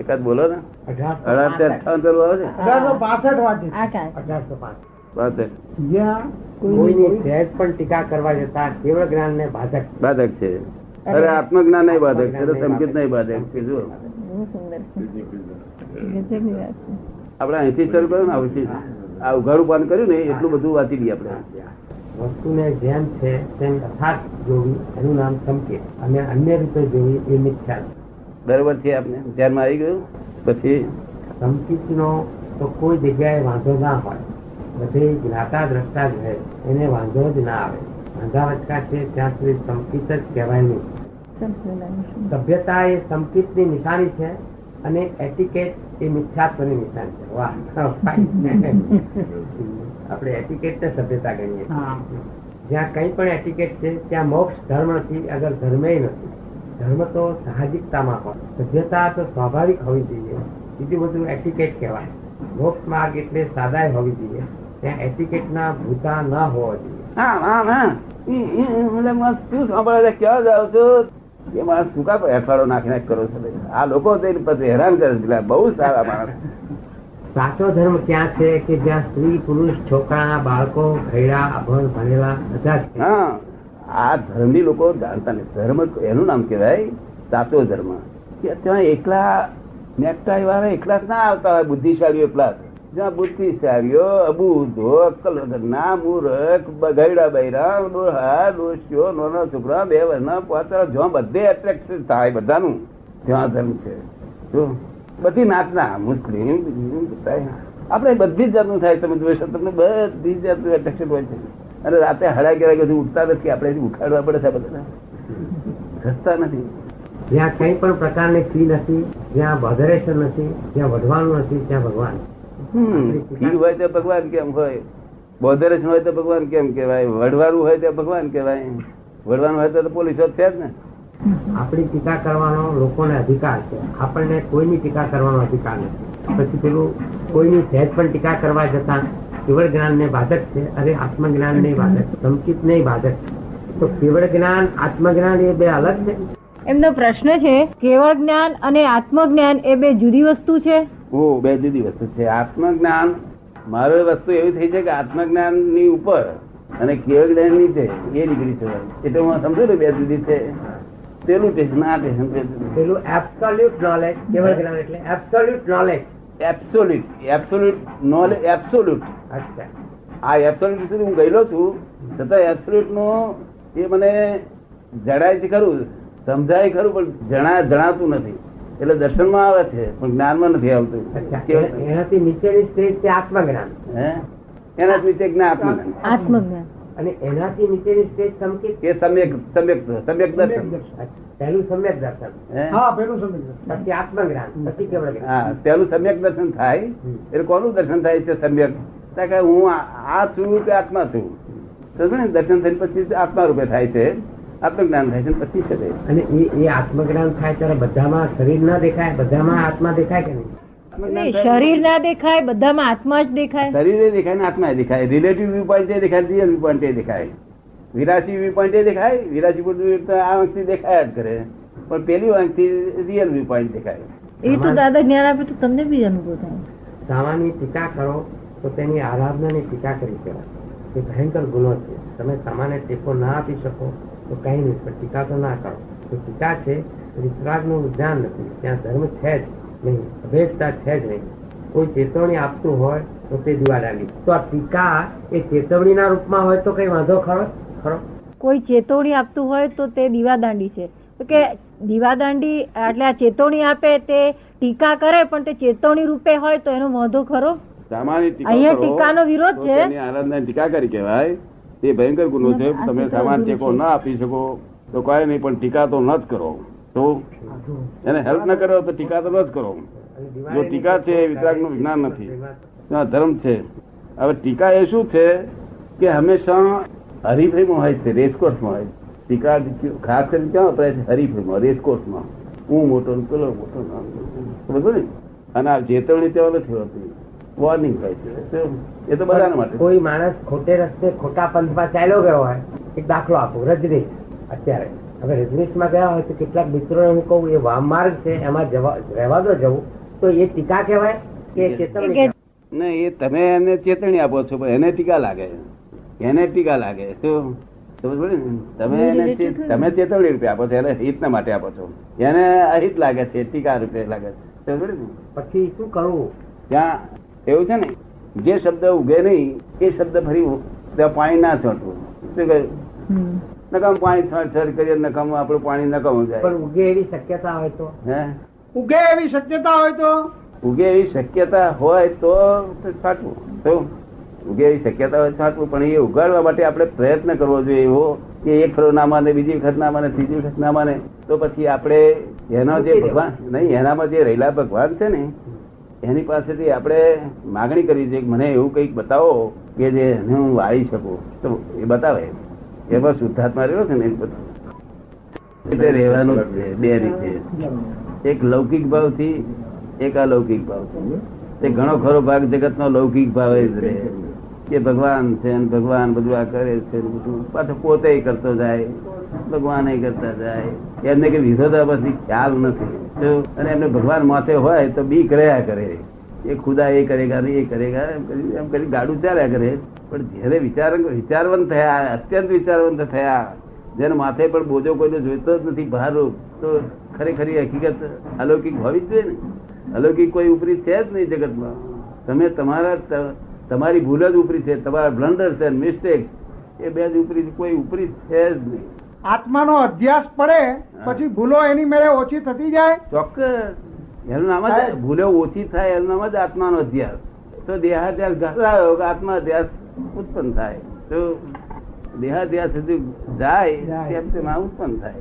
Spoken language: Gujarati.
એકાદ બોલો ને? અઢારસો અઢાર અઠાવન આવે છે અઢારસો પાસઠ વાંચે. છે. આઠ આઠ. અઢારસો પાસઠ. વાત છે. જ્યાં કોઈની સહેજ પણ ટીકા કરવા જતા કેવળ જ્ઞાન ને બાધક. બાધક છે. અરે. આત્મજ્ઞાન નહીં બાધક છે. સંકેત નહીં બાધક. કે જો બહુ સુંદર ગજબની વાત છે. આપણે અહીંથી શરૂ કર્યું ને અહીંથી આ ઉઘાડું પાન કર્યું ને એટલું બધું વાંચી લઈએ આપણે. વસ્તુને જેમ છે તેમ યથાર્થ જોવી એનું નામ સંકેત. અને અન્ય રીતે જોવી એ મિથ્યા બરોબર છે આપને ધ્યાનમાં આવી ગયું. પછી સંકિતનો તો કોઈ જગ્યાએ વાંધો ના હોય. બધે જ્ઞાતા દ્રષ્ટા જ રહે. એને વાંધો જ ના આવે. વાંધા વચકા છે ત્યાં સુધી સંકિત જ કહેવાય નહીં. સભ્યતા એ સંકિતની નિશાની છે અને એટિકેટ એ મિથ્યાત્વની નિશાની છે. વાહ. આપણે એટિકેટ ને સભ્યતા ગણીએ. જ્યાં કંઈ પણ એટિકેટ છે ત્યાં મોક્ષ ધર્મ નથી અગર ધર્મે નથી. ધર્મ તો સાહજિકતામાં પણ. સભ્યતા તો સ્વાભાવિક હોવી જોઈએ. બીજું બધું એટિકેટ કહેવાય. મોક્ષ માર્ગ એટલે સાદાય હોવી જોઈએ. ત્યાં એટિકેટ ના ભૂતા ન હોવા જોઈએ. હા હા શું સાંભળે છે? ક્યાં જાવ છો? એ માણસ શું કા એફઆરઓ નાખી નાખ કરો છો આ લોકો તો એને પછી હેરાન કરે છે. બહુ સારા માણસ. સાચો ધર્મ ક્યાં છે? કે જ્યાં સ્ત્રી પુરુષ છોકરા બાળકો ઘેડા અભણ ભણેલા બધા હા. આ ધર્મની લોકો જાણતા નથી ધર્મ એનું નામ કહેવાય સાચો ધર્મ કે ત્યાં એકલા નેકટાઈ વાળા એકલા ના આવતા હોય બુદ્ધિશાળીઓ એકલા જ્યાં બુદ્ધિશાળીઓ અબૂધો અક્કલ વગરના મૂરખ બગૈડા બૈરા ડોહા ડોશીઓ નાના છોકરા બે વર્ષના પોતા જ્યાં બધે એટ્રેક્શન થાય બધાનું ત્યાં ધર્મ છે જો બધી નાતના મુસ્લિમ. આપણે બધી જ જાતનું થાય તમે જોઈ શકો તમને બધી જ જાતનું એટ્રેક્શન હોય છે અને રાતે હડા બધું ઉઠતા નથી આપણે ઉઠાડવા પડે છે બધા ખસતા નથી. જ્યાં કઈ પણ પ્રકારની ફી નથી જ્યાં બધરેશન નથી જ્યાં વઢવાનું નથી ત્યાં ભગવાન. ફી હોય તો ભગવાન કેમ હોય? બોધરેશન હોય તો ભગવાન કેમ કેવાય વડવાનું હોય તો ભગવાન કેવાય વડવાનું હોય તો પોલીસ જ છે જ ને. આપણી ટીકા કરવાનો લોકોને અધિકાર છે. આપણને કોઈની ટીકા કરવાનો અધિકાર નથી. પછી પેલું કોઈની સહેજ પણ ટીકા કરવા જતા કેવળ જ્ઞાન ને બાધક છે અરે આત્મજ્ઞાન ને બાધક સંકિત ને બાધક તો કેવળ જ્ઞાન આત્મજ્ઞાન એ બે અલગ છે એમનો પ્રશ્ન છે કેવળ જ્ઞાન અને આત્મજ્ઞાન એ બે જુદી વસ્તુ છે? ઓ બે જુદી વસ્તુ છે. આત્મજ્ઞાન મારો વસ્તુ એવી થઈ છે કે આત્મજ્ઞાનની ઉપર અને કેવળ જ્ઞાન નીચે એ નીકળી છે એટલે હું સમજુ ને બે જુદી છે. પેલું ટેશન આ ટેશન પેલું એબ્સોલ્યુટ નોલેજ કેવળ જ્ઞાન એટલે absolute knowledge absolute absolute knowledge absolute આ એબ્સોલ્યુટ સુધી હું ગયેલો છું. છતાં એબ્સોલ્યુટ નો એ મને જણાય છે ખરું સમજાય ખરું પણ જણા જણાતું નથી. એટલે દર્શનમાં આવે છે પણ જ્ઞાનમાં નથી આવતું. એનાથી નીચેની સ્ટેજ છે આત્મજ્ઞાન. હે? એના નીચે જ્ઞાન આત્મજ્ઞાન. આત્મજ્ઞાન. અને એનાથી નીચેની સ્ટેજ સમકિત એ સમ્યક સમ્યક સમ્યક દર્શન. પહેલું સમ્યક દર્શન. હે? પેલું સમજ પછી આત્મજ્ઞાન પછી કેવળ જ્ઞાન. હા પેલું સમ્યક દર્શન થાય એટલે કોનું દર્શન થાય છે સમ્યક? કે હું આ છું કે આત્મા છું? સમજો ને દર્શન થઈને પછી આત્મા રૂપે થાય છે? આત્મજ્ઞાન થાય છે પછી છે. અને એ એ આત્મજ્ઞાન થાય ત્યારે બધામાં શરીર ના દેખાય બધામાં આત્મા દેખાય કે નહીં. શરીર ના દેખાય બધામાં આત્મા જ દેખાય. શરીરે દેખાય ને આત્મા દેખાય. રિલેટિવ વ્યૂ પોઈન્ટ દેખાય રિયલ વ્યૂ પોઈન્ટ દેખાય. વિરાશી વ્યૂ પોઈન્ટ દેખાય વિરાશી પોઈન્ટ આ આંખથી દેખાય જ કરે. પણ પેલી આંખથી રિયલ વ્યૂ પોઈન્ટ દેખાય. એ તો દાદા જ્ઞાન આપે તો તમને બી અનુભવ થાય. સામાની ટીકા કરો તો તેની આરાધનાની ટીકા કરી કહેવાય એ ભયંકર ગુનો છે. તમે સામાન્ય ટેકો ના આપી શકો તો કઈ નહીં પણ ટીકા તો ના કરો. તો ટીકા છે વિતરાગનું જ્ઞાન નથી. ત્યાં ધર્મ છે જ. નહીં. અભેદતા છે જ નહીં. કોઈ ચેતવણી આપતું હોય તો તે દીવાદાંડી તો આ ટીકા એ ચેતવણીના રૂપમાં હોય તો કઈ વાંધો ખરો? ખરો? કોઈ ચેતવણી આપતું હોય તો તે દીવાદાંડી છે. તો કે દીવાદાંડી એટલે આ ચેતવણી આપે તે ટીકા કરે પણ તે ચેતવણી રૂપે હોય તો એનો વાંધો ખરો? સામાન્ય ટીકા અહીંયા ટીકાનો વિરોધ છે. આરાધના ટીકા કરી કહેવાય. તે ભયંકર ગુનો છે. તમે સામાન સામાન્ય ટેકો ના આપી શકો. તો કઈ નહીં પણ ટીકા તો ન જ કરો. તો એને હેલ્પ ન કરો તો ટીકા તો ન જ કરો. જો ટીકા છે, એ વિતરાગનું વિજ્ઞાન નથી. ધર્મ છે. હવે ટીકા એ શું છે કે હંમેશા હરીફાઈમાં હોય છે, રેસકોર્સમાં હોય. ટીકા ખાસ કરીને ક્યાં વપરાય છે? હરીફાઈમાં રેસકોર્સમાં. હું મોટો ને પેલો મોટો બધું ને? અને આ ચેતવણી તેઓ નથી હોતી. વોર્નિંગ હોય છે. એ તો બધાના માટે કોઈ માણસ ખોટે રસ્તે ખોટા પંથમાં ચાલ્યો ગયો હોય, એક દાખલો આપો રજની અત્યારે. હવે રજનીશમાં ગયા હોય તો કેટલાક મિત્રોને હું કહું એ વામ માર્ગ છે એમાં જવા રહેવા દો જવું. તો એ ટીકા કહેવાય કે ચેતવણી ના એ તમે એને ચેતવણી આપો છો પણ એને ટીકા લાગે. એને ટીકા લાગે શું? તમે એને તમે ચેતવણી રૂપે આપો છો એને હિતના માટે આપો છો. એને અહિત લાગે છે ટીકા રૂપે લાગે છે? પછી શું કરવું? ત્યાં એવું છે ને જે શબ્દ ઉગે નહીં એ શબ્દ ફરી ત્યાં પાણી ના છોટવું શું કહ્યું. નકામ પાણી છોડ કરીએ નકામ આપણું પાણી નકામ જાય. પણ ઉગે એવી શક્યતા હોય તો? હે? ઉગે એવી શક્યતા હોય તો? ઉગે એવી શક્યતા હોય તો છાંટવું તો ઉગે એવી શક્યતા હોય છાંટવું પણ એ ઉગાડવા માટે આપણે પ્રયત્ન કરવો જોઈએ એવો કે એક ફરો ના માને બીજી વખત ના માને ત્રીજી વખત ના. માને તો પછી આપણે એનો જે ભગવાન નહીં એનામાં જે રહેલા ભગવાન છે ને એની પાસેથી આપણે માગણી કરી છે કે મને એવું કંઈક બતાવો કે જે હું વાળી શકું. તો એ બતાવે. એમાં શુદ્ધાત્મા રહ્યો છે ને એ એટલે રહેવાનું બે રીતે એક લૌકિક ભાવથી એક અલૌકિક ભાવ તે ઘણો ખરો ભાગ જગત નો લૌકિક ભાવ જ રહે. કે ભગવાન છે ભગવાન બધું આ કરે છે બધું. પાછો પોતે કરતો જાય, ભગવાન કરતા જાય. એમને કે વિરોધાભાસી ખ્યાલ નથી. અને એમને ભગવાન માથે હોય તો બીક રહ્યા કરે. એ ખુદા એ કરેગા નહીં એ કરેગા એમ કરી એમ કરી ગાડું ચાલ્યા કરે. પણ જયારે વિચાર વિચારવંત થયા અત્યંત વિચારવંત થયા જેને માથે પણ બોજો કોઈનો જોઈતો જ નથી બહાર તો ખરેખરી હકીકત અલૌકિક હોવી જ જોઈએ ને. અલૌકિક કોઈ ઉપરી છે જ નહીં જગતમાં. તમે તમારા તમારી ભૂલ જ ઉપરી છે. તમારા બ્લન્ડર છે મિસ્ટેક એ બે જ ઉપરી કોઈ ઉપરી છે જ નહીં. આત્માનો અભ્યાસ પડે પછી ભૂલો એની મેળે ઓછી થતી જાય. ચોક્કસ. એનું નામ જ ભૂલો ઓછી થાય એનું નામ જ આત્માનો અધ્યાસ. તો દેહાધ્યાસ ઘટાડો કે આત્મા અધ્યાસ ઉત્પન્ન થાય. તો દેહાધ્યાસ સુધી જાય જાય. તેમ તેમાં ઉત્પન્ન થાય.